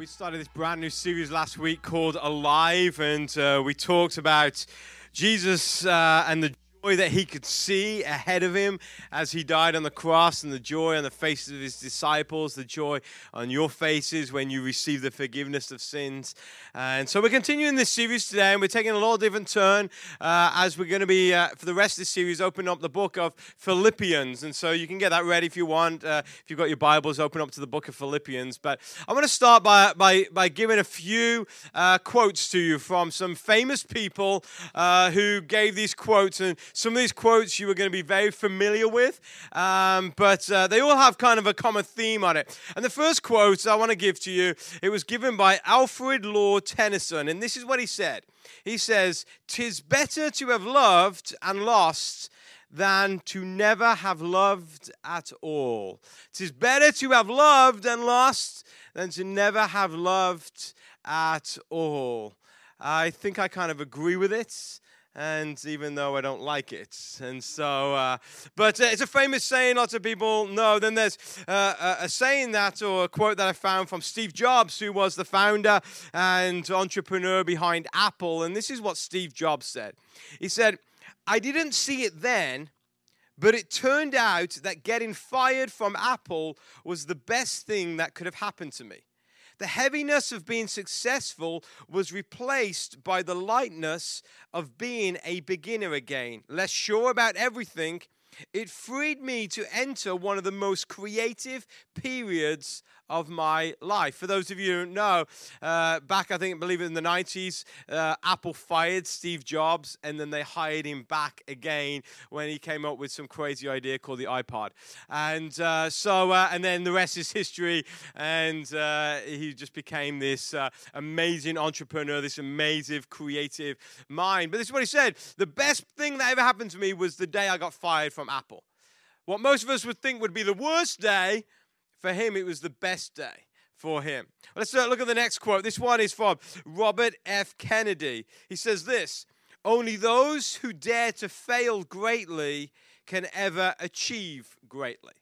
we started this brand new series last week called Alive, and uh, we talked about Jesus uh, and the joy that he could see ahead of him as he died on the cross, and the joy on the faces of his disciples, the joy on your faces when you receive the forgiveness of sins. And so we're continuing this series today, and we're taking a little different turn uh, as we're going to be, uh, for the rest of the series, opening up the book of Philippians. And so you can get that ready if you want. Uh, if you've got your Bibles, open up to the book of Philippians. But I want to start by, by, by giving a few uh, quotes to you from some famous people uh, who gave these quotes. And some of these quotes you are going to be very familiar with, um, but uh, they all have kind of a common theme on it. And the first quote I want to give to you, it was given by Alfred Lord Tennyson, and this is what he said. He says, "Tis better to have loved and lost." than to never have loved at all. Tis better to have loved and lost than to never have loved at all. I think I kind of agree with it and even though I don't like it. And so, uh, but uh, it's a famous saying, lots of people know. Then there's uh, a saying that, or a quote that I found from Steve Jobs, who was the founder and entrepreneur behind Apple. And this is what Steve Jobs said He said, I didn't see it then. But it turned out that getting fired from Apple was the best thing that could have happened to me. The heaviness of being successful was replaced by the lightness of being a beginner again, less sure about everything. It freed me to enter one of the most creative periods of my life. For those of you who know, uh, back, I think, believe in the 90s, uh, Apple fired Steve Jobs and then they hired him back again when he came up with some crazy idea called the iPod. And uh, so, uh, and then the rest is history. And uh, he just became this uh, amazing entrepreneur, this amazing creative mind. But this is what he said the best thing that ever happened to me was the day I got fired from Apple. What most of us would think would be the worst day for him, it was the best day for him. Let's uh, look at the next quote. This one is from Robert F. Kennedy. He says this Only those who dare to fail greatly can ever achieve greatly.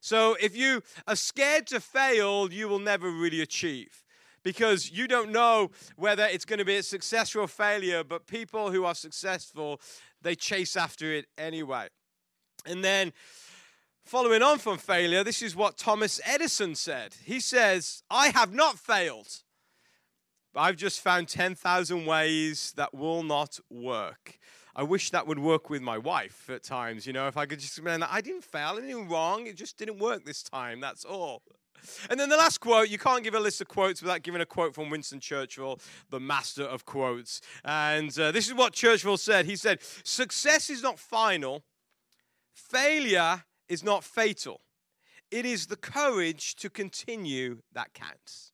So if you are scared to fail, you will never really achieve because you don't know whether it's going to be a success or a failure, but people who are successful, they chase after it anyway. And then Following on from failure, this is what Thomas Edison said. He says, I have not failed, I've just found 10,000 ways that will not work. I wish that would work with my wife at times, you know, if I could just that I didn't fail, anything wrong, it just didn't work this time, that's all. And then the last quote, you can't give a list of quotes without giving a quote from Winston Churchill, the master of quotes. And uh, this is what Churchill said. He said, Success is not final, failure is not fatal. It is the courage to continue that counts.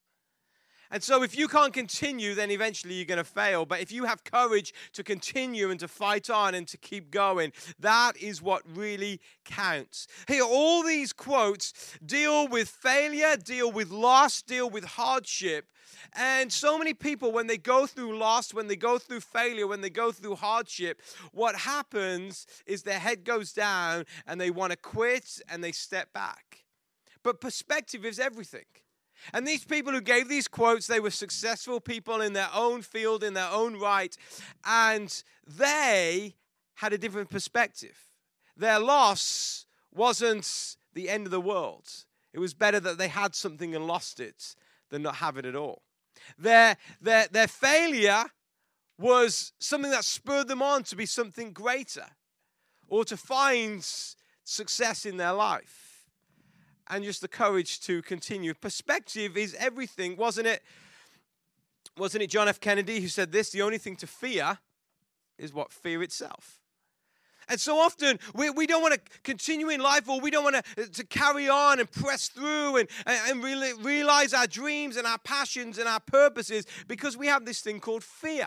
And so, if you can't continue, then eventually you're going to fail. But if you have courage to continue and to fight on and to keep going, that is what really counts. Here, all these quotes deal with failure, deal with loss, deal with hardship. And so many people, when they go through loss, when they go through failure, when they go through hardship, what happens is their head goes down and they want to quit and they step back. But perspective is everything. And these people who gave these quotes, they were successful people in their own field, in their own right, and they had a different perspective. Their loss wasn't the end of the world. It was better that they had something and lost it than not have it at all. Their, their, their failure was something that spurred them on to be something greater or to find success in their life and just the courage to continue. Perspective is everything, wasn't it? Wasn't it John F. Kennedy who said this? The only thing to fear is what? Fear itself. And so often we, we don't want to continue in life or we don't want to, uh, to carry on and press through and, uh, and really realize our dreams and our passions and our purposes because we have this thing called fear.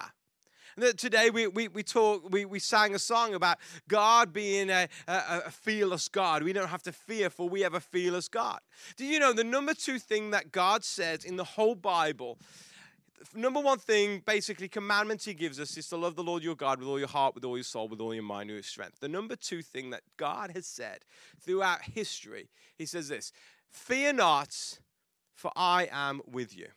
Today we, we, we talk, we, we sang a song about God being a, a, a fearless God. We don't have to fear, for we have a fearless God. Do you know the number two thing that God says in the whole Bible? Number one thing, basically, commandment He gives us is to love the Lord your God with all your heart, with all your soul, with all your mind, with your strength. The number two thing that God has said throughout history, He says this Fear not, for I am with you.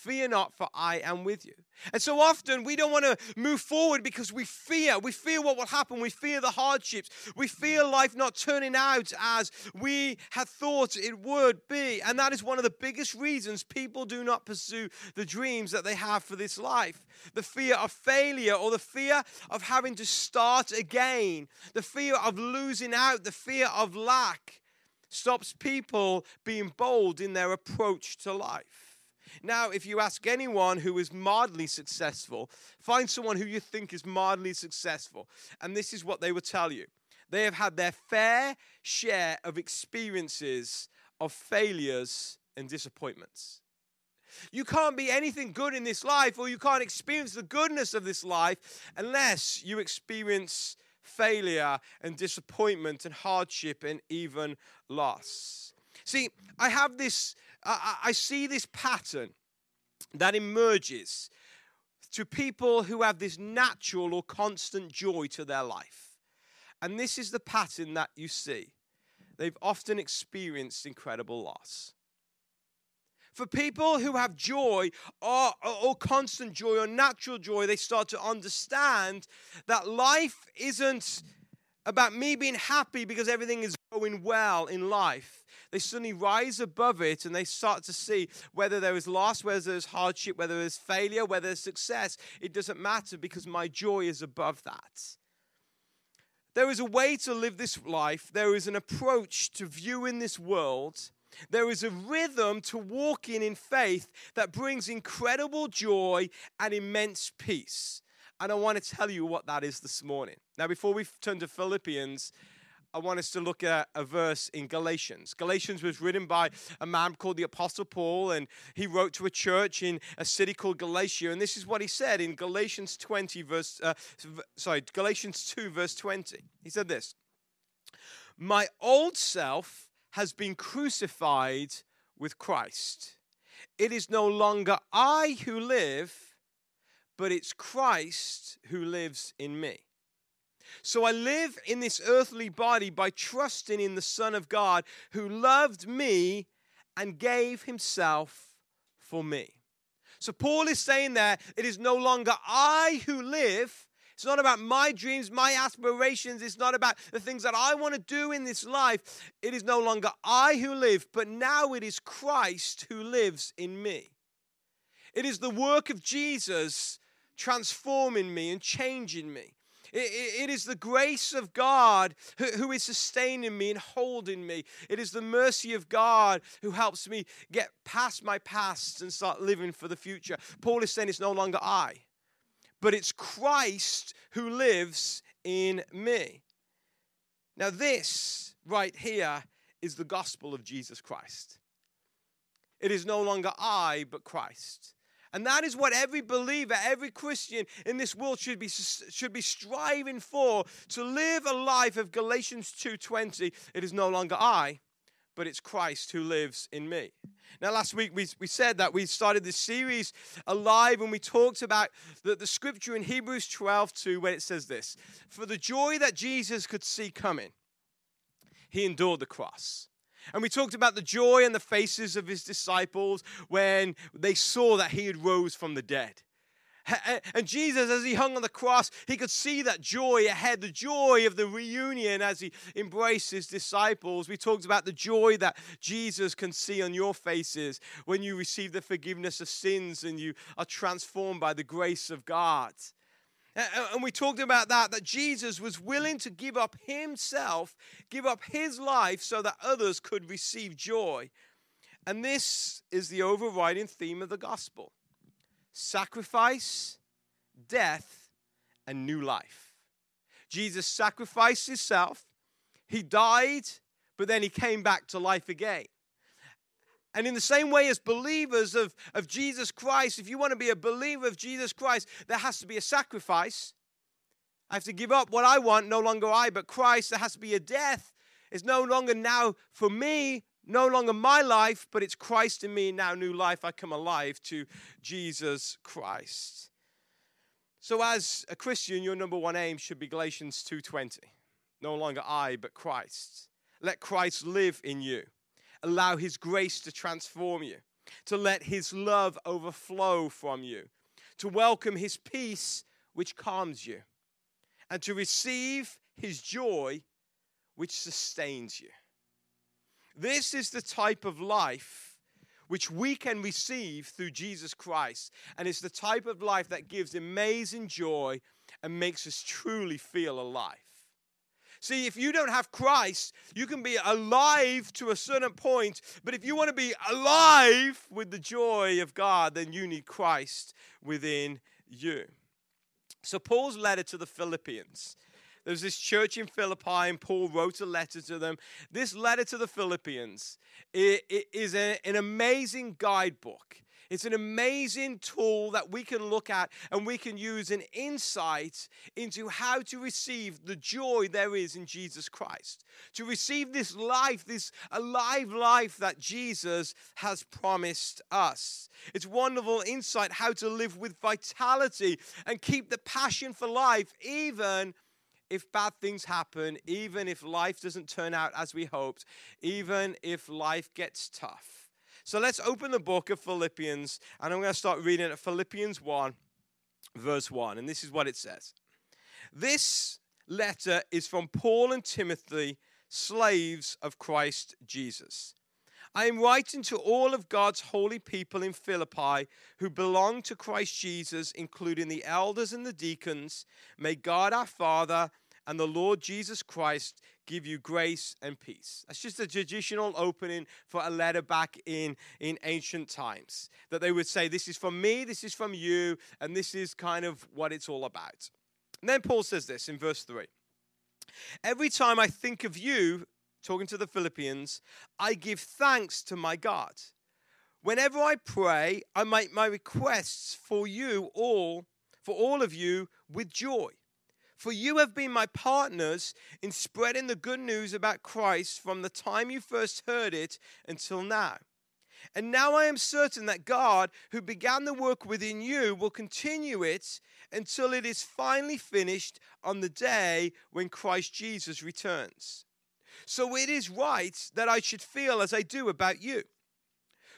Fear not, for I am with you. And so often we don't want to move forward because we fear. We fear what will happen. We fear the hardships. We fear life not turning out as we had thought it would be. And that is one of the biggest reasons people do not pursue the dreams that they have for this life. The fear of failure or the fear of having to start again, the fear of losing out, the fear of lack stops people being bold in their approach to life. Now, if you ask anyone who is mildly successful, find someone who you think is mildly successful, and this is what they will tell you. They have had their fair share of experiences of failures and disappointments. You can't be anything good in this life, or you can't experience the goodness of this life unless you experience failure and disappointment and hardship and even loss. See, I have this I, I see this pattern that emerges to people who have this natural or constant joy to their life. And this is the pattern that you see. They've often experienced incredible loss. For people who have joy or, or, constant joy or natural joy, they start to understand that life isn't about me being happy because everything is going well in life they suddenly rise above it and they start to see whether there is loss, whether there's hardship, whether there's failure, whether there's success. It doesn't matter because my joy is above that. There is a way to live this life, there is an approach to viewing this world. There is a rhythm to walking in faith that brings incredible joy and immense peace. And I want to tell you what that is this morning. Now, before we turn to Philippians, I want us to look at a verse in Galatians. Galatians was written by a man called the Apostle Paul, and he wrote to a church in a city called Galatia. And this is what he said in Galatians 20, verse, uh, sorry, Galatians 2, verse 20. He said this My old self has been crucified with Christ. It is no longer I who live, but it's Christ who lives in me. So I live in this earthly body by trusting in the Son of God who loved me and gave himself for me. So Paul is saying there, it is no longer I who live. It's not about my dreams, my aspirations. It's not about the things that I want to do in this life. It is no longer I who live, but now it is Christ who lives in me. It is the work of Jesus transforming me and changing me. It, is the grace of God who, who is sustaining me and holding me. It is the mercy of God who helps me get past my past and start living for the future. Paul is saying it's no longer I, but it's Christ who lives in me. Now, this right here is the gospel of Jesus Christ. It is no longer I, but Christ. And that is what every believer, every Christian in this world should be, should be striving for to live a life of Galatians 2:20. It is no longer I, but it's Christ who lives in me. Now, last week we, we said that we started this series alive and we talked about the, the scripture in Hebrews 12 2, where it says this For the joy that Jesus could see coming, he endured the cross. And we talked about the joy on the faces of his disciples when they saw that he had rose from the dead. And Jesus, as he hung on the cross, he could see that joy ahead, the joy of the reunion as he embraced his disciples. We talked about the joy that Jesus can see on your faces when you receive the forgiveness of sins and you are transformed by the grace of God. And we talked about that, that Jesus was willing to give up himself, give up his life so that others could receive joy. And this is the overriding theme of the gospel sacrifice, death, and new life. Jesus sacrificed himself, he died, but then he came back to life again. And in the same way as believers of, of Jesus Christ, if you want to be a believer of Jesus Christ, there has to be a sacrifice. I have to give up what I want, no longer I, but Christ. There has to be a death. It's no longer now for me, no longer my life, but it's Christ in me, now new life. I come alive to Jesus Christ. So as a Christian, your number one aim should be Galatians 2:20. No longer I, but Christ. Let Christ live in you allow His grace to transform you. to let his love overflow from you, to welcome his peace, which calms you, and to receive his joy, which sustains you. This is the type of life which we can receive through Jesus Christ. And it's the type of life that gives amazing joy and makes us truly feel alive. See, if you don't have Christ, you can be alive to a certain point, but if you want to be alive with the joy of God, then you need Christ within you. So, Paul's letter to the Philippians. There's this church in Philippi, and Paul wrote a letter to them. This letter to the Philippians is an amazing guidebook. It's an amazing tool that we can look at and we can use an insight into how to receive the joy there is in Jesus Christ. To receive this life, this alive life that Jesus has promised us. It's wonderful insight how to live with vitality and keep the passion for life, even if bad things happen, even if life doesn't turn out as we hoped, even if life gets tough. So let's open the book of Philippians, and I'm going to start reading at Philippians 1, verse 1. And this is what it says This letter is from Paul and Timothy, slaves of Christ Jesus. I am writing to all of God's holy people in Philippi who belong to Christ Jesus, including the elders and the deacons. May God our Father and the Lord Jesus Christ give you grace and peace. That's just a traditional opening for a letter back in, in ancient times. That they would say, This is from me, this is from you, and this is kind of what it's all about. And then Paul says this in verse 3 Every time I think of you, talking to the Philippians, I give thanks to my God. Whenever I pray, I make my requests for you all, for all of you, with joy for you have been my partners in spreading the good news about Christ from the time you first heard it until now. And now I am certain that God, who began the work within you, will continue it until it is finally finished on the day when Christ Jesus returns. So it is right that I should feel as I do about you.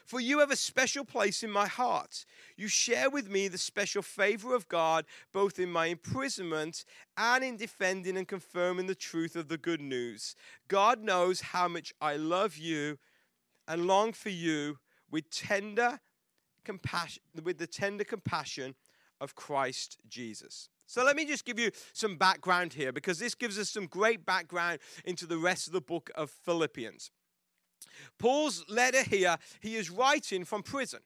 For you have a special place in my heart. You share with me the special favor of God, both in my imprisonment and in defending and confirming the truth of the good news. God knows how much I love you and long for you with tender compassion, with the tender compassion of Christ Jesus. So let me just give you some background here because this gives us some great background into the rest of the book of Philippians. Paul's letter here, he is writing from prison.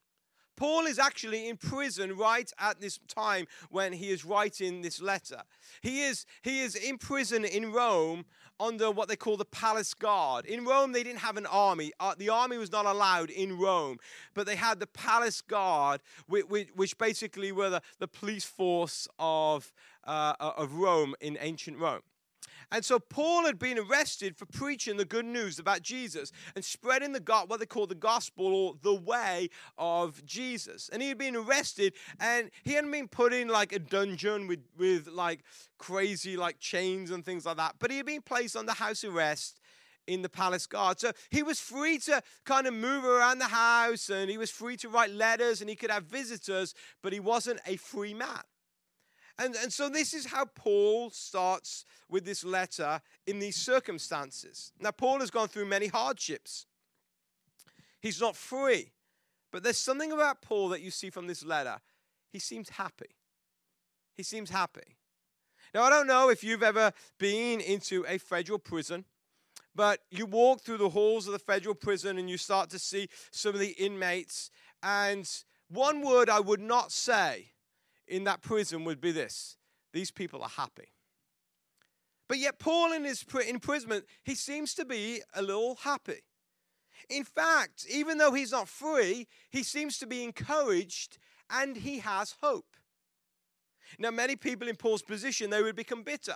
Paul is actually in prison right at this time when he is writing this letter. He is, he is in prison in Rome under what they call the palace guard. In Rome, they didn't have an army. Uh, the army was not allowed in Rome, but they had the palace guard, which, which basically were the, the police force of, uh, of Rome in ancient Rome. And so Paul had been arrested for preaching the good news about Jesus and spreading the God, what they call the gospel or the way of Jesus. And he had been arrested and he hadn't been put in like a dungeon with, with like crazy like chains and things like that, but he had been placed under house arrest in the palace guard. So he was free to kind of move around the house and he was free to write letters and he could have visitors, but he wasn't a free man. And, and so this is how Paul starts with this letter in these circumstances. Now, Paul has gone through many hardships. He's not free. But there's something about Paul that you see from this letter. He seems happy. He seems happy. Now, I don't know if you've ever been into a federal prison, but you walk through the halls of the federal prison and you start to see some of the inmates. And one word I would not say in that prison would be this these people are happy. But yet, Paul, in his imprisonment, he seems to be a little happy. In fact, even though he's not free, he seems to be encouraged and he has hope. Now, many people in Paul's position, they would become bitter.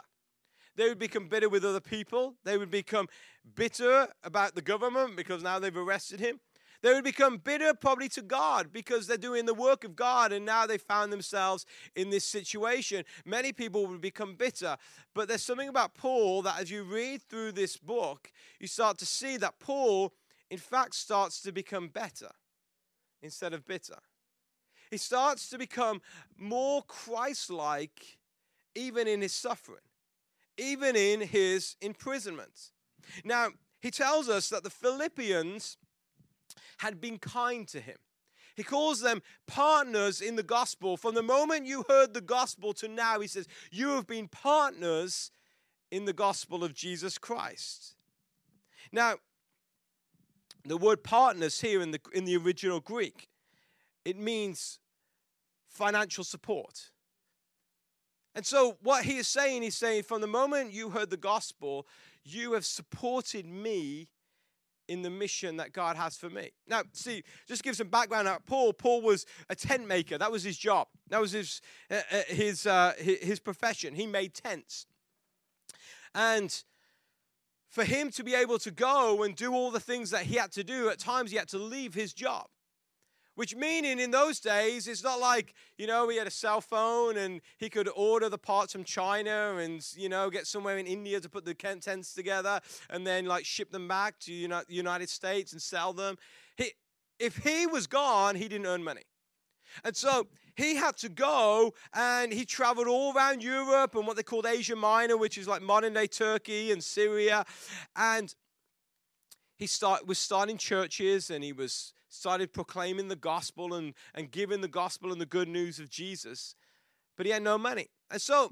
They would become bitter with other people. They would become bitter about the government because now they've arrested him. They would become bitter probably to God because they're doing the work of God and now they found themselves in this situation. Many people would become bitter. But there's something about Paul that as you read through this book, you start to see that Paul, in fact, starts to become better. instead of bitter. He starts to become more Christ like even in his suffering, even in his imprisonment. Now, he tells us that the Philippians had been kind to him. He calls them partners in the gospel. From the moment you heard the gospel to now, he says, You have been partners in the gospel of Jesus Christ. Now, the word partners here in the, in the original Greek, it means financial support. And so, what he is saying, he's saying, from the moment you heard the gospel, you have supported me in the mission that God has for me. Now, see, just give some background about Paul. Paul was a tent maker. That was his job. That was his uh, uh his uh, his profession. He made tents. And for him to be able to go and do all the things that he had to do, at times he had to leave his job. Which meaning in those days, it's not like, you know, he had a cell phone and he could order the parts from China and, you know, get somewhere in India to put the tents together and then like ship them back to the United States and sell them. He, if he was gone, he didn't earn money. And so he had to go and he traveled all around Europe and what they called Asia Minor, which is like modern day Turkey and Syria. And he start, was starting churches and he was started proclaiming the gospel and, and giving the gospel and the good news of Jesus, but he had no money. And so,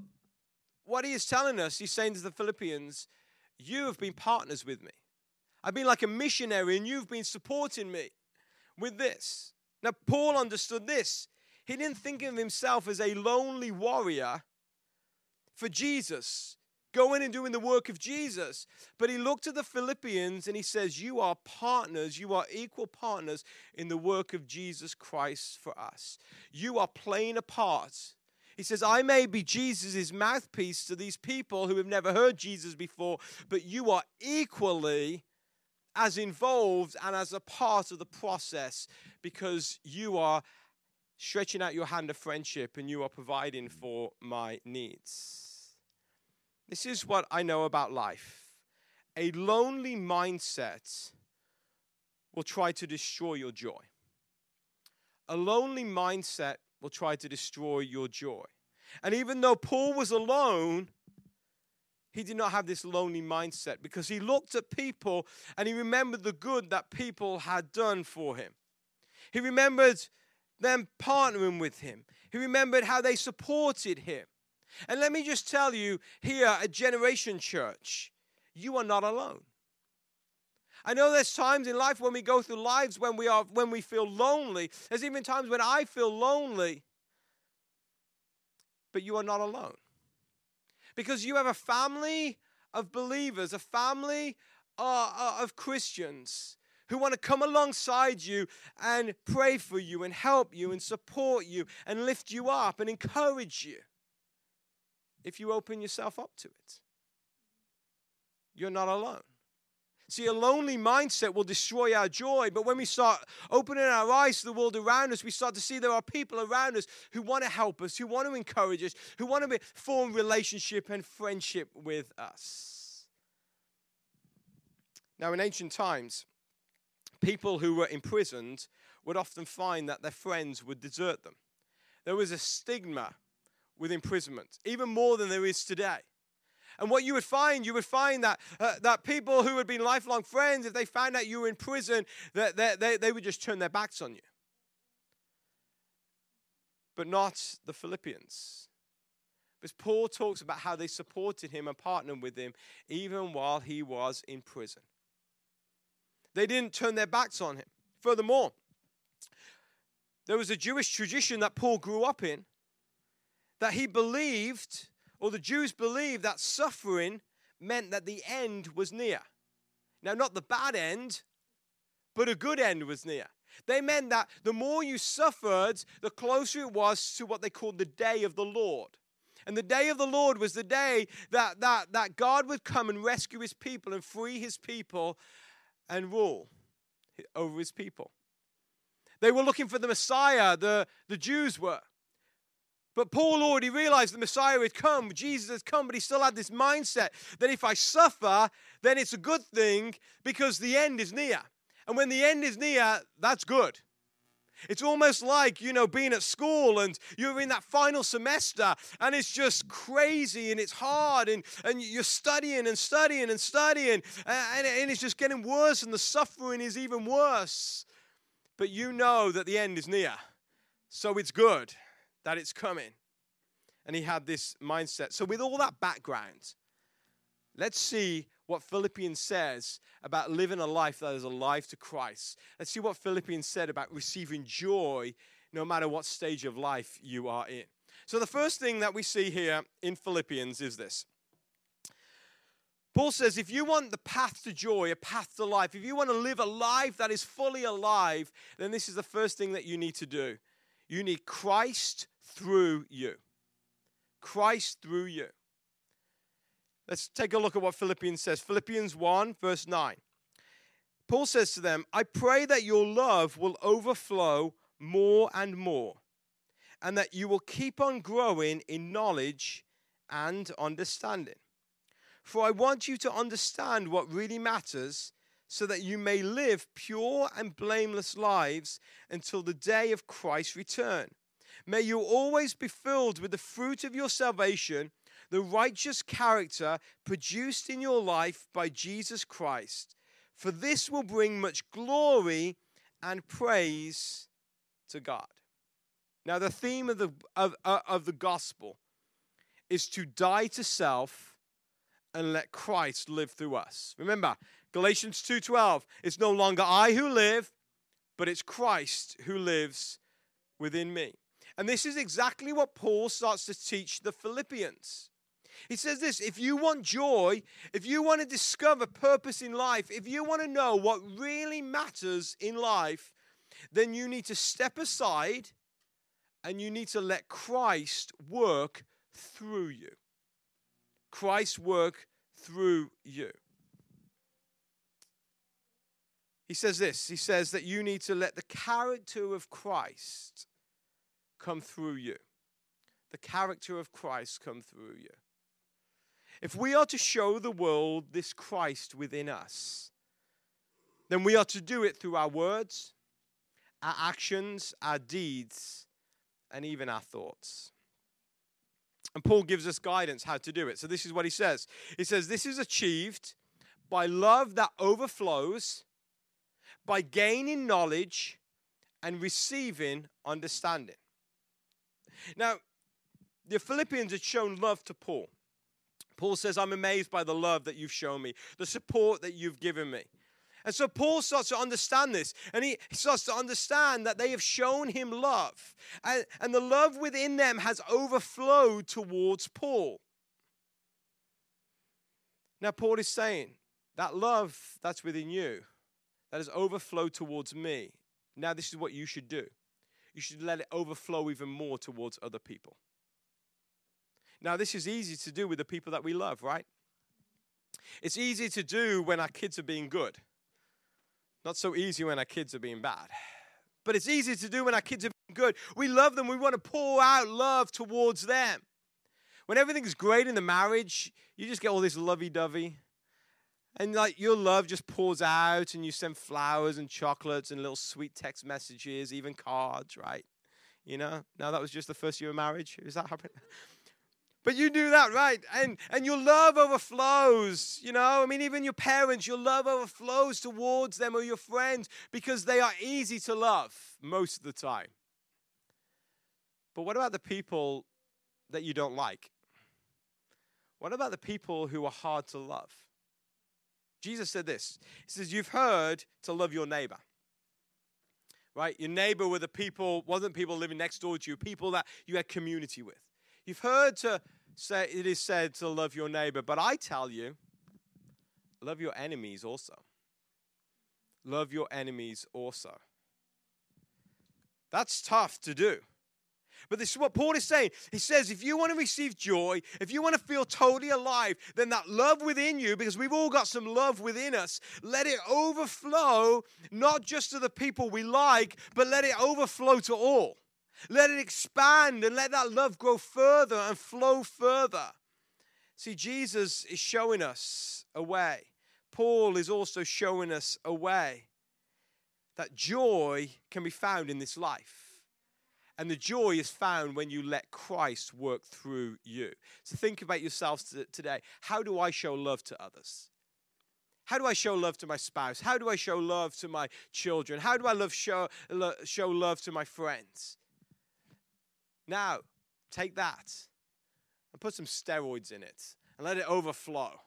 what he is telling us, he's saying to the Philippians, You have been partners with me. I've been like a missionary, and you've been supporting me with this. Now, Paul understood this. He didn't think of himself as a lonely warrior for Jesus going and doing the work of Jesus. But he looked at the Philippians and he says, You are partners, you are equal partners in the work of Jesus Christ for us. You are playing a part. He says, I may be Jesus' mouthpiece to these people who have never heard Jesus before, but you are equally as involved and as a part of the process because you are stretching out your hand of friendship and you are providing for my needs. This is what I know about life. A lonely mindset will try to destroy your joy. A lonely mindset will try to destroy your joy. And even though Paul was alone, he did not have this lonely mindset because he looked at people and he remembered the good that people had done for him. He remembered them partnering with him. He remembered how they supported him. And let me just tell you here at Generation Church, you are not alone. I know there's times in life when we go through lives when we are when we feel lonely. There's even times when I feel lonely. But you are not alone. Because you have a family of believers, a family uh, uh of Christians who want to come alongside you and pray for you and help you and support you and lift you up and encourage you if you open yourself up to it. You're not alone. See, a lonely mindset will destroy our joy, but when we start opening our eyes to the world around us, we start to see there are people around us who want to help us, who want to encourage us, who want to form relationship and friendship with us. Now, in ancient times, people who were imprisoned would often find that their friends would desert them. There was a stigma with imprisonment, even more than there is today. And what you would find, you would find that, uh, that people who had been lifelong friends, if they found out you were in prison, that they, they, they would just turn their backs on you. But not the Philippians. Because Paul talks about how they supported him and partnered with him even while he was in prison. They didn't turn their backs on him. Furthermore, there was a Jewish tradition that Paul grew up in that he believed, or the Jews believed, that suffering meant that the end was near. Now, not the bad end, but a good end was near. They meant that the more you suffered, the closer it was to what they called the day of the Lord. And the day of the Lord was the day that, that, that God would come and rescue his people and free his people and rule over his people. They were looking for the Messiah, the, the Jews were. But Paul already realized the Messiah had come, Jesus had come, but he still had this mindset that if I suffer, then it's a good thing because the end is near. And when the end is near, that's good. It's almost like, you know, being at school and you're in that final semester and it's just crazy and it's hard and, and you're studying and studying and studying and, and it's just getting worse and the suffering is even worse. But you know that the end is near. So it's good that it's coming. And he had this mindset. So, with all that background, let's see what Philippians says about living a life that is alive to Christ. Let's see what Philippians said about receiving joy no matter what stage of life you are in. So, the first thing that we see here in Philippians is this. Paul says, if you want the path to joy, a path to life, if you want to live a life that is fully alive, then this is the first thing that you need to do. You need Christ through you. Christ through you. Let's take a look at what Philippians says. Philippians 1, verse 9. Paul says to them, I pray that your love will overflow more and more, and that you will keep on growing in knowledge and understanding. For I want you to understand what really matters, so that you may live pure and blameless lives until the day of Christ's return. May you always be filled with the fruit of your salvation the righteous character produced in your life by Jesus Christ. For this will bring much glory and praise to God. Now, the theme of the, of, uh, of the gospel is to die to self and let Christ live through us. Remember, Galatians 2:12, it's no longer I who live, but it's Christ who lives within me. And this is exactly what Paul starts to teach the Philippians. He says this if you want joy, if you want to discover purpose in life, if you want to know what really matters in life, then you need to step aside and you need to let Christ work through you. Christ work through you. He says this He says that you need to let the character of Christ come through you. The character of Christ come through you. If we are to show the world this Christ within us, then we are to do it through our words, our actions, our deeds, and even our thoughts. And Paul gives us guidance how to do it. So this is what he says He says, This is achieved by love that overflows, by gaining knowledge, and receiving understanding. Now, the Philippians had shown love to Paul. Paul says, I'm amazed by the love that you've shown me, the support that you've given me. And so Paul starts to understand this, and he starts to understand that they have shown him love. And, and the love within them has overflowed towards Paul. Now, Paul is saying that love that's within you, that has overflowed towards me, now this is what you should do. You should let it overflow even more towards other people. Now, this is easy to do with the people that we love, right? It's easy to do when our kids are being good. Not so easy when our kids are being bad. But it's easy to do when our kids are being good. We love them. We want to pour out love towards them. When everything's great in the marriage, you just get all this lovey dovey. And like your love just pours out, and you send flowers and chocolates and little sweet text messages, even cards, right? You know, now that was just the first year of marriage. Is that happening? But you do that, right? And and your love overflows, you know? I mean, even your parents, your love overflows towards them or your friends because they are easy to love most of the time. But what about the people that you don't like? What about the people who are hard to love? Jesus said this. He says, You've heard to love your neighbor. Right? Your neighbor were the people, wasn't people living next door to you, people that you had community with. You've heard to say it is said to love your neighbor, but I tell you, love your enemies also. Love your enemies also. That's tough to do. But this is what Paul is saying. He says, if you want to receive joy, if you want to feel totally alive, then that love within you, because we've all got some love within us, let it overflow, not just to the people we like, but let it overflow to all. Let it expand and let that love grow further and flow further. See, Jesus is showing us a way. Paul is also showing us a way that joy can be found in this life. And the joy is found when you let Christ work through you. So think about yourselves today. How do I show love to others? How do I show love to my spouse? How do I show love to my children? How do I love show, show love to my friends? Now, take that and put some steroids in it and let it overflow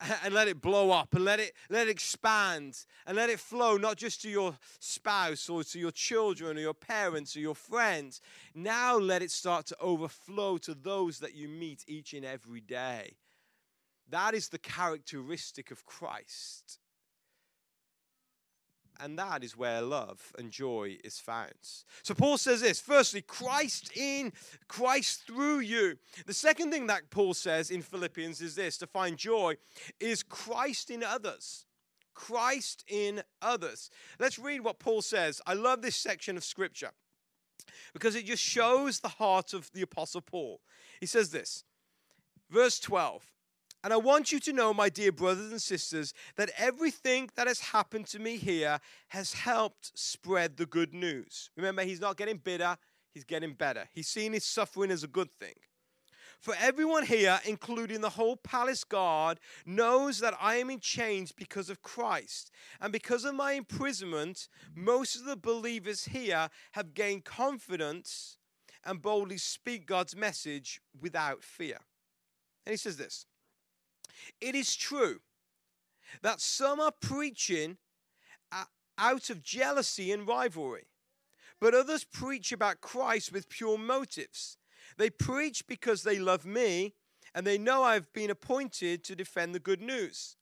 and let it blow up and let it let it expand and let it flow not just to your spouse or to your children or your parents or your friends. Now let it start to overflow to those that you meet each and every day. That is the characteristic of Christ and that is where love and joy is found. So Paul says this firstly, Christ in, Christ through you. The second thing that Paul says in Philippians is this to find joy is Christ in others. Christ in others. Let's read what Paul says. I love this section of scripture because it just shows the heart of the Apostle Paul. He says this, verse 12 and I want you to know, my dear brothers and sisters, that everything that has happened to me here has helped spread the good news. Remember, he's not getting bitter, he's getting better. He's seeing his suffering as a good thing. For everyone here, including the whole palace guard, knows that I am in chains because of Christ. And because of my imprisonment, most of the believers here have gained confidence and boldly speak God's message without fear. And he says this it is true that some are preaching out of jealousy and rivalry, but others preach about Christ with pure motives. They preach because they love me and they know I've been appointed to defend the good news.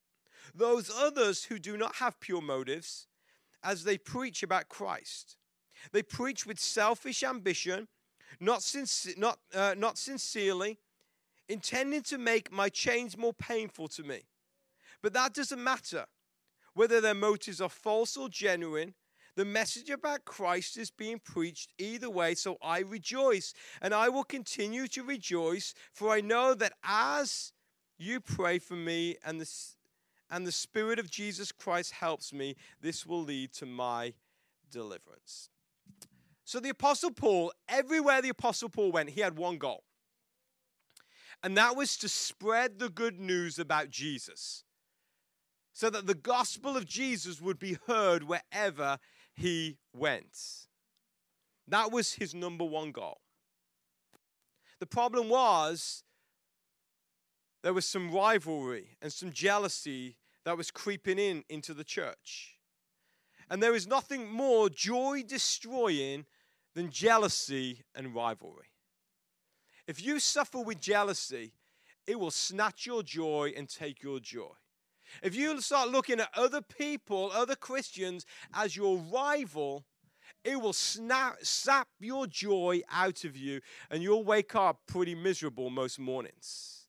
Those others who do not have pure motives, as they preach about Christ, they preach with selfish ambition, not, not, uh, not sincerely intending to make my chains more painful to me. But that doesn't matter. Whether their motives are false or genuine, the message about Christ is being preached either way, so I rejoice. And I will continue to rejoice, for I know that as you pray for me and the, and the Spirit of Jesus Christ helps me, this will lead to my deliverance. So the Apostle Paul, everywhere the Apostle Paul went, he had one goal and that was to spread the good news about Jesus so that the gospel of Jesus would be heard wherever he went. That was his number one goal. The problem was there was some rivalry and some jealousy that was creeping in into the church. And there is nothing more joy destroying than jealousy and rivalry. If you suffer with jealousy, it will snatch your joy and take your joy. If you start looking at other people, other Christians, as your rival, it will snap, sap your joy out of you, and you'll wake up pretty miserable most mornings.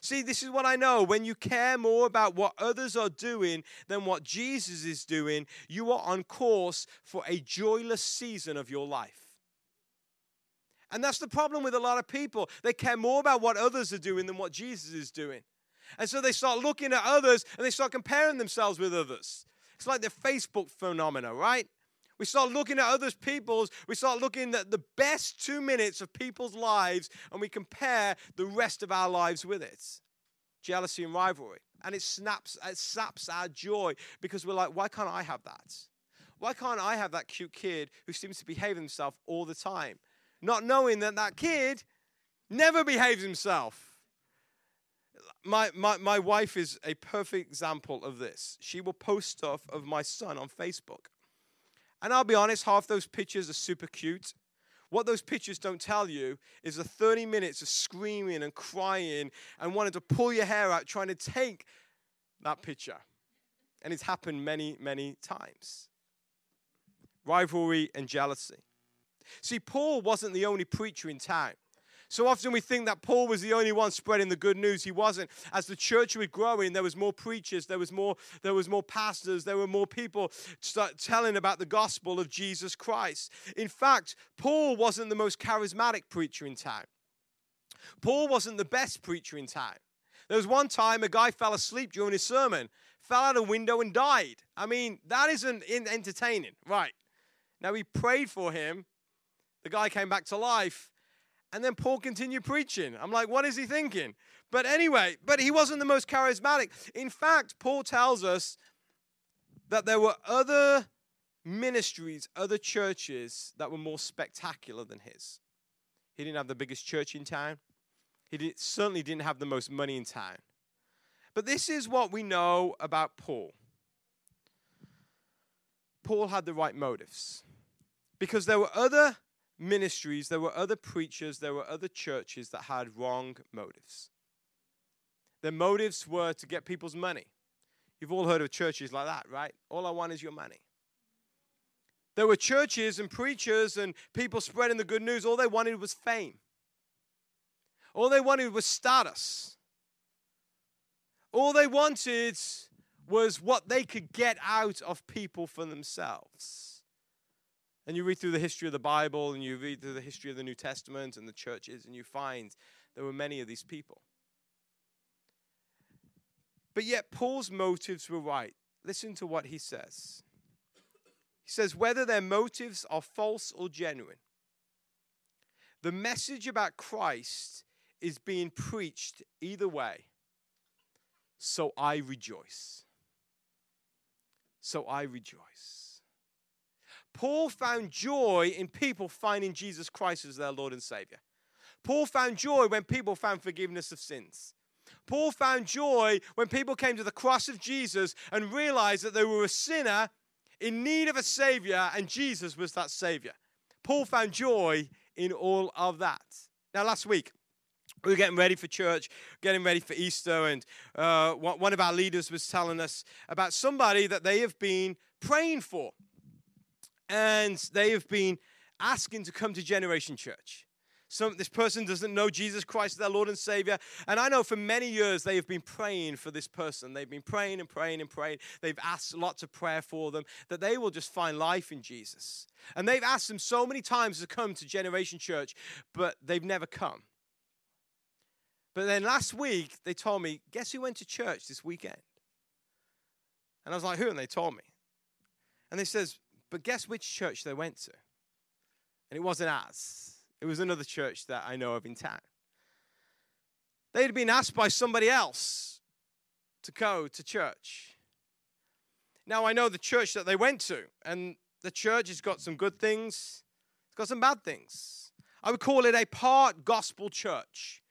See, this is what I know. When you care more about what others are doing than what Jesus is doing, you are on course for a joyless season of your life. And that's the problem with a lot of people. They care more about what others are doing than what Jesus is doing. And so they start looking at others and they start comparing themselves with others. It's like the Facebook phenomena, right? We start looking at others people's, we start looking at the best two minutes of people's lives and we compare the rest of our lives with it. Jealousy and rivalry. And it snaps, it saps our joy because we're like, why can't I have that? Why can't I have that cute kid who seems to behave himself all the time? Not knowing that that kid never behaves himself. My, my, my wife is a perfect example of this. She will post stuff of my son on Facebook. And I'll be honest, half those pictures are super cute. What those pictures don't tell you is the 30 minutes of screaming and crying and wanting to pull your hair out trying to take that picture. And it's happened many, many times. Rivalry and jealousy. See, Paul wasn't the only preacher in town. So often we think that Paul was the only one spreading the good news. He wasn't. As the church was growing, there was more preachers, there was more, there was more pastors, there were more people telling about the gospel of Jesus Christ. In fact, Paul wasn't the most charismatic preacher in town. Paul wasn't the best preacher in town. There was one time a guy fell asleep during his sermon, fell out a window and died. I mean, that isn't entertaining, right? Now, he prayed for him. The guy came back to life. And then Paul continued preaching. I'm like, what is he thinking? But anyway, but he wasn't the most charismatic. In fact, Paul tells us that there were other ministries, other churches that were more spectacular than his. He didn't have the biggest church in town. He did, certainly didn't have the most money in town. But this is what we know about Paul. Paul had the right motives. Because there were other ministries, there were other preachers, there were other churches that had wrong motives. Their motives were to get people's money. You've all heard of churches like that, right? All I want is your money. There were churches and preachers and people spreading the good news. All they wanted was fame. All they wanted was status. All they wanted was what they could get out of people for themselves. And you read through the history of the Bible and you read through the history of the New Testament and the churches, and you find there were many of these people. But yet, Paul's motives were right. Listen to what he says. He says, whether their motives are false or genuine, the message about Christ is being preached either way. So I rejoice. So I rejoice. Paul found joy in people finding Jesus Christ as their Lord and Savior. Paul found joy when people found forgiveness of sins. Paul found joy when people came to the cross of Jesus and realized that they were a sinner in need of a Savior, and Jesus was that Savior. Paul found joy in all of that. Now, last week, we were getting ready for church, getting ready for Easter, and uh, one of our leaders was telling us about somebody that they have been praying for. And they have been asking to come to Generation Church. Some, this person doesn't know Jesus Christ as their Lord and Savior. And I know for many years they have been praying for this person. They've been praying and praying and praying. They've asked lots of prayer for them that they will just find life in Jesus. And they've asked them so many times to come to Generation Church, but they've never come. But then last week they told me, guess who went to church this weekend? And I was like, who? And they told me. And they says, but guess which church they went to? And it wasn't us. It was another church that I know of in town. They'd been asked by somebody else to go to church. Now I know the church that they went to, and the church has got some good things, it's got some bad things. I would call it a part gospel church.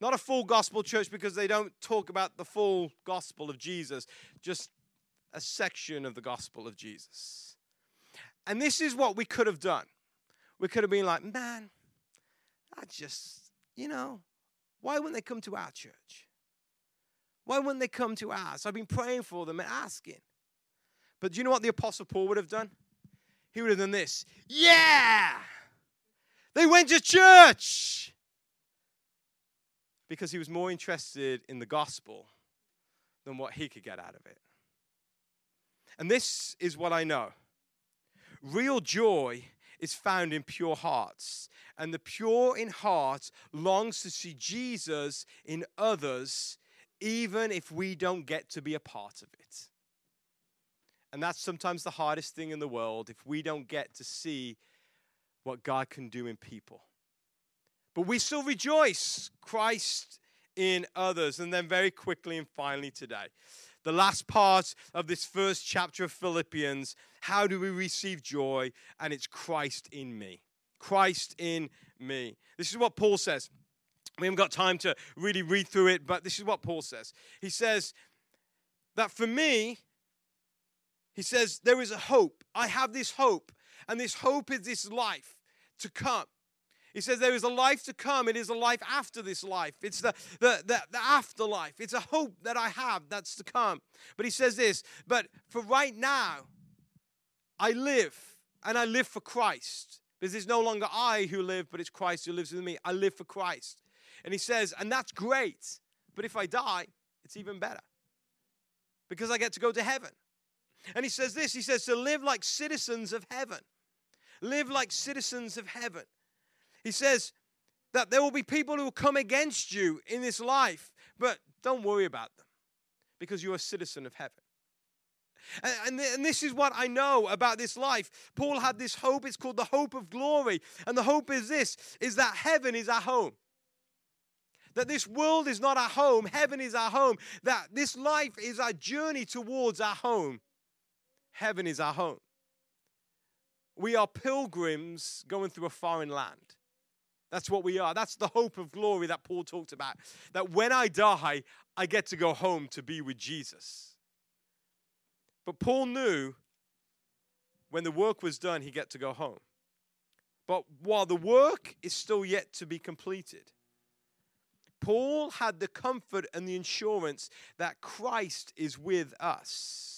Not a full gospel church because they don't talk about the full gospel of Jesus, just a section of the gospel of Jesus. And this is what we could have done. We could have been like, man, I just, you know, why wouldn't they come to our church? Why wouldn't they come to ours? I've been praying for them and asking. But do you know what the Apostle Paul would have done? He would have done this. Yeah! They went to church! Because he was more interested in the gospel than what he could get out of it. And this is what I know real joy is found in pure hearts. And the pure in heart longs to see Jesus in others, even if we don't get to be a part of it. And that's sometimes the hardest thing in the world if we don't get to see what God can do in people. But we still rejoice Christ in others. And then, very quickly and finally, today, the last part of this first chapter of Philippians. How do we receive joy? And it's Christ in me. Christ in me. This is what Paul says. We haven't got time to really read through it, but this is what Paul says. He says that for me, he says, there is a hope. I have this hope, and this hope is this life to come. He says there is a life to come. It is a life after this life. It's the, the, the, the, afterlife. It's a hope that I have that's to come. But he says this, but for right now, I live, and I live for Christ. Because it's no longer I who live, but it's Christ who lives in me. I live for Christ. And he says, and that's great. But if I die, it's even better. Because I get to go to heaven. And he says this he says, to live like citizens of heaven. Live like citizens of heaven. He says that there will be people who will come against you in this life, but don't worry about them because you're a citizen of heaven. And, and, this is what I know about this life. Paul had this hope. It's called the hope of glory. And the hope is this is that heaven is our home. That this world is not our home, heaven is our home. That this life is our journey towards our home. Heaven is our home. We are pilgrims going through a foreign land. That's what we are. That's the hope of glory that Paul talked about. That when I die, I get to go home to be with Jesus. But Paul knew when the work was done, he get to go home. But while the work is still yet to be completed, Paul had the comfort and the assurance that Christ is with us.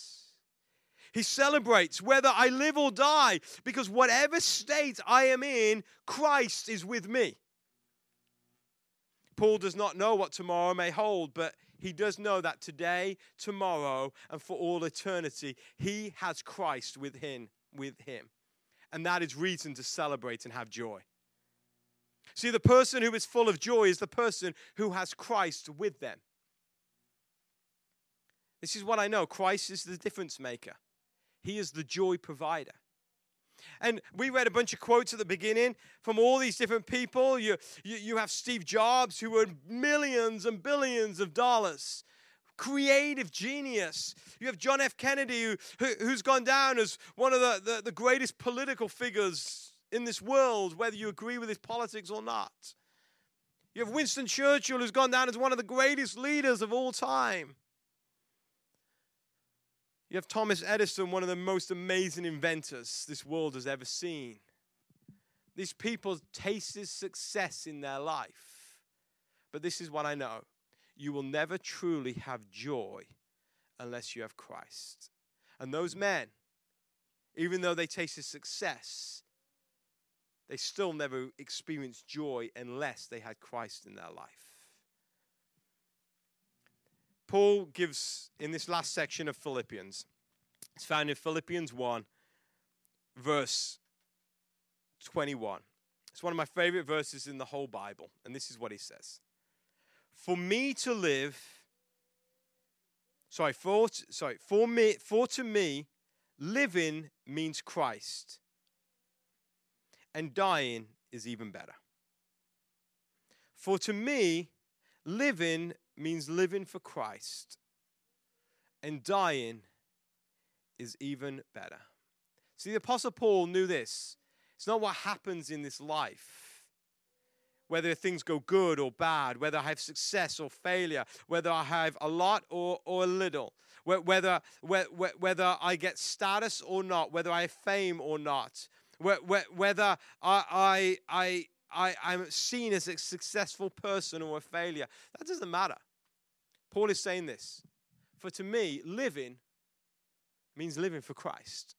He celebrates whether I live or die, because whatever state I am in, Christ is with me. Paul does not know what tomorrow may hold, but he does know that today, tomorrow, and for all eternity, he has Christ with him, with him. And that is reason to celebrate and have joy. See, the person who is full of joy is the person who has Christ with them. This is what I know Christ is the difference maker. He is the joy provider. And we read a bunch of quotes at the beginning from all these different people. You, you, you have Steve Jobs, who earned millions and billions of dollars, creative genius. You have John F. Kennedy, who, who, has gone down as one of the, the, the greatest political figures in this world, whether you agree with his politics or not. You have Winston Churchill, who's gone down as one of the greatest leaders of all time. You have Thomas Edison, one of the most amazing inventors this world has ever seen. These people tasted success in their life. But this is what I know you will never truly have joy unless you have Christ. And those men, even though they tasted success, they still never experienced joy unless they had Christ in their life. Paul gives in this last section of Philippians, it's found in Philippians 1, verse 21. It's one of my favorite verses in the whole Bible, and this is what he says For me to live, sorry, for, sorry, for me, for to me, living means Christ, and dying is even better. For to me, living means living for Christ, and dying is even better. See, the Apostle Paul knew this. It's not what happens in this life, whether things go good or bad, whether I have success or failure, whether I have a lot or, or a little, whether, whether whether I get status or not, whether I have fame or not, whether I, I, I I, I'm seen as a successful person or a failure. That doesn't matter. Paul is saying this. For to me, living means living for Christ.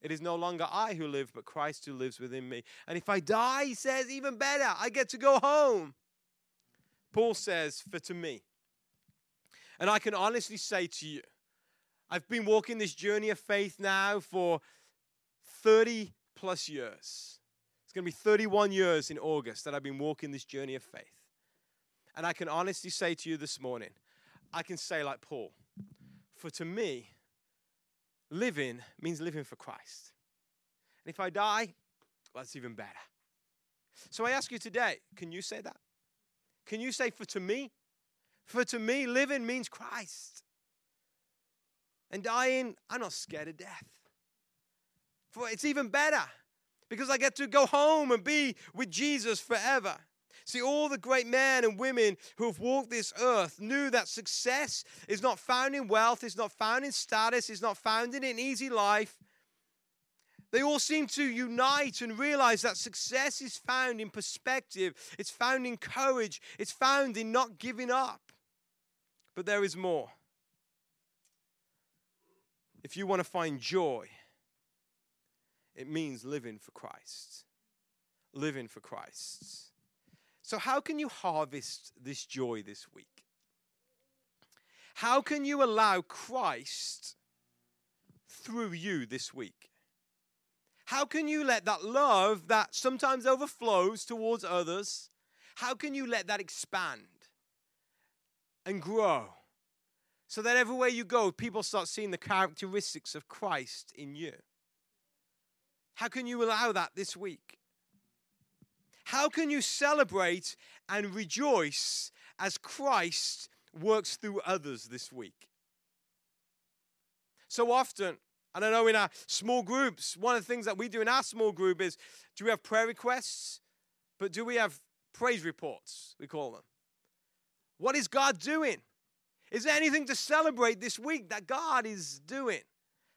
It is no longer I who live, but Christ who lives within me. And if I die, he says, even better, I get to go home. Paul says, for to me. And I can honestly say to you, I've been walking this journey of faith now for 30 plus years. It's going to be 31 years in August that I've been walking this journey of faith. And I can honestly say to you this morning, I can say, like Paul, for to me, living means living for Christ. And if I die, well, that's even better. So I ask you today, can you say that? Can you say, for to me? For to me, living means Christ. And dying, I'm not scared of death. For it's even better because I get to go home and be with Jesus forever. See, all the great men and women who have walked this earth knew that success is not found in wealth, it's not found in status, it's not found in an easy life. They all seem to unite and realize that success is found in perspective, it's found in courage, it's found in not giving up. But there is more. If you want to find joy, it means living for Christ. Living for Christ. So, how can you harvest this joy this week? How can you allow Christ through you this week? How can you let that love that sometimes overflows towards others, how can you let that expand and grow so that everywhere you go, people start seeing the characteristics of Christ in you? How can you allow that this week? How can you celebrate and rejoice as Christ works through others this week? So often, and I know in our small groups, one of the things that we do in our small group is do we have prayer requests? But do we have praise reports? We call them. What is God doing? Is there anything to celebrate this week that God is doing?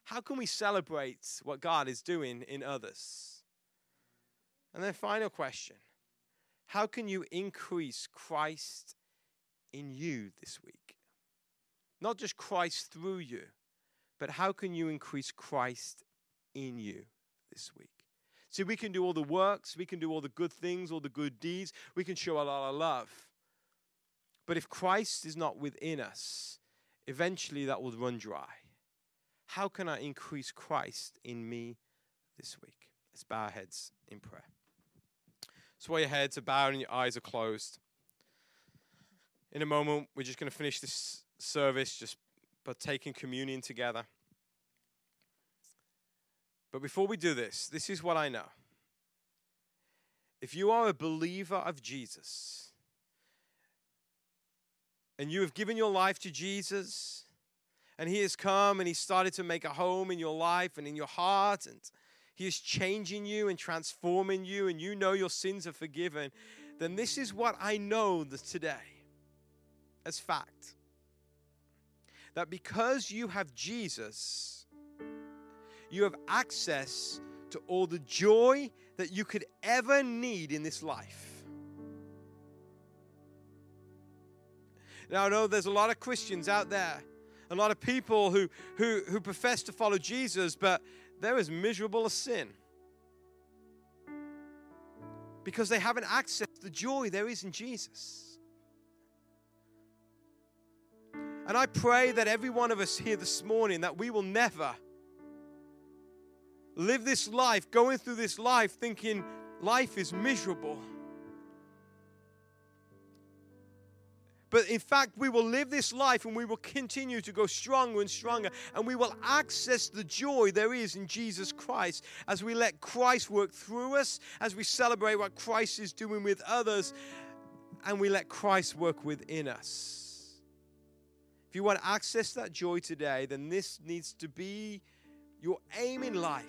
How can we celebrate what God is doing in others? And then, final question How can you increase Christ in you this week? Not just Christ through you, but how can you increase Christ in you this week? See, we can do all the works, we can do all the good things, all the good deeds, we can show a lot of love. But if Christ is not within us, eventually that will run dry. How can I increase Christ in me this week? Let's bow our heads in prayer. So while your heads are bowed and your eyes are closed, in a moment we're just going to finish this service just by taking communion together. But before we do this, this is what I know. If you are a believer of Jesus, and you have given your life to Jesus, and He has come and He started to make a home in your life and in your heart, and He is changing you and transforming you, and you know your sins are forgiven, then this is what I know today as fact that because you have Jesus, you have access to all the joy that you could ever need in this life. Now, I know there's a lot of Christians out there, a lot of people who, who, who profess to follow Jesus, but they're as miserable as sin because they haven't accessed the joy there is in Jesus. And I pray that every one of us here this morning that we will never live this life, going through this life thinking life is miserable But in fact, we will live this life and we will continue to go stronger and stronger. And we will access the joy there is in Jesus Christ as we let Christ work through us, as we celebrate what Christ is doing with others, and we let Christ work within us. If you want to access that joy today, then this needs to be your aim in life.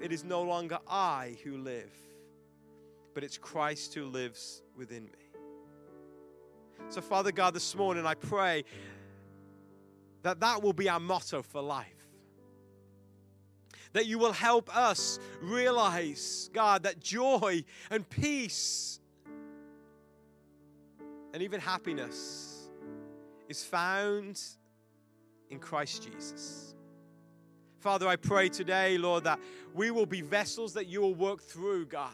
It is no longer I who live, but it's Christ who lives within me. So, Father God, this morning I pray that that will be our motto for life. That you will help us realize, God, that joy and peace and even happiness is found in Christ Jesus. Father, I pray today, Lord, that we will be vessels that you will work through, God.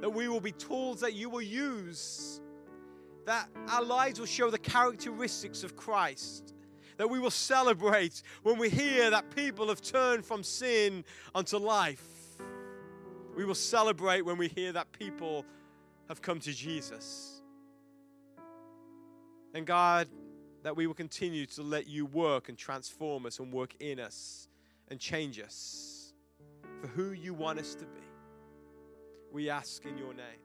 That we will be tools that you will use that our lives will show the characteristics of Christ. That we will celebrate when we hear that people have turned from sin unto life. We will celebrate when we hear that people have come to Jesus. And God, that we will continue to let you work and transform us and work in us and change us for who you want us to be. We ask in your name.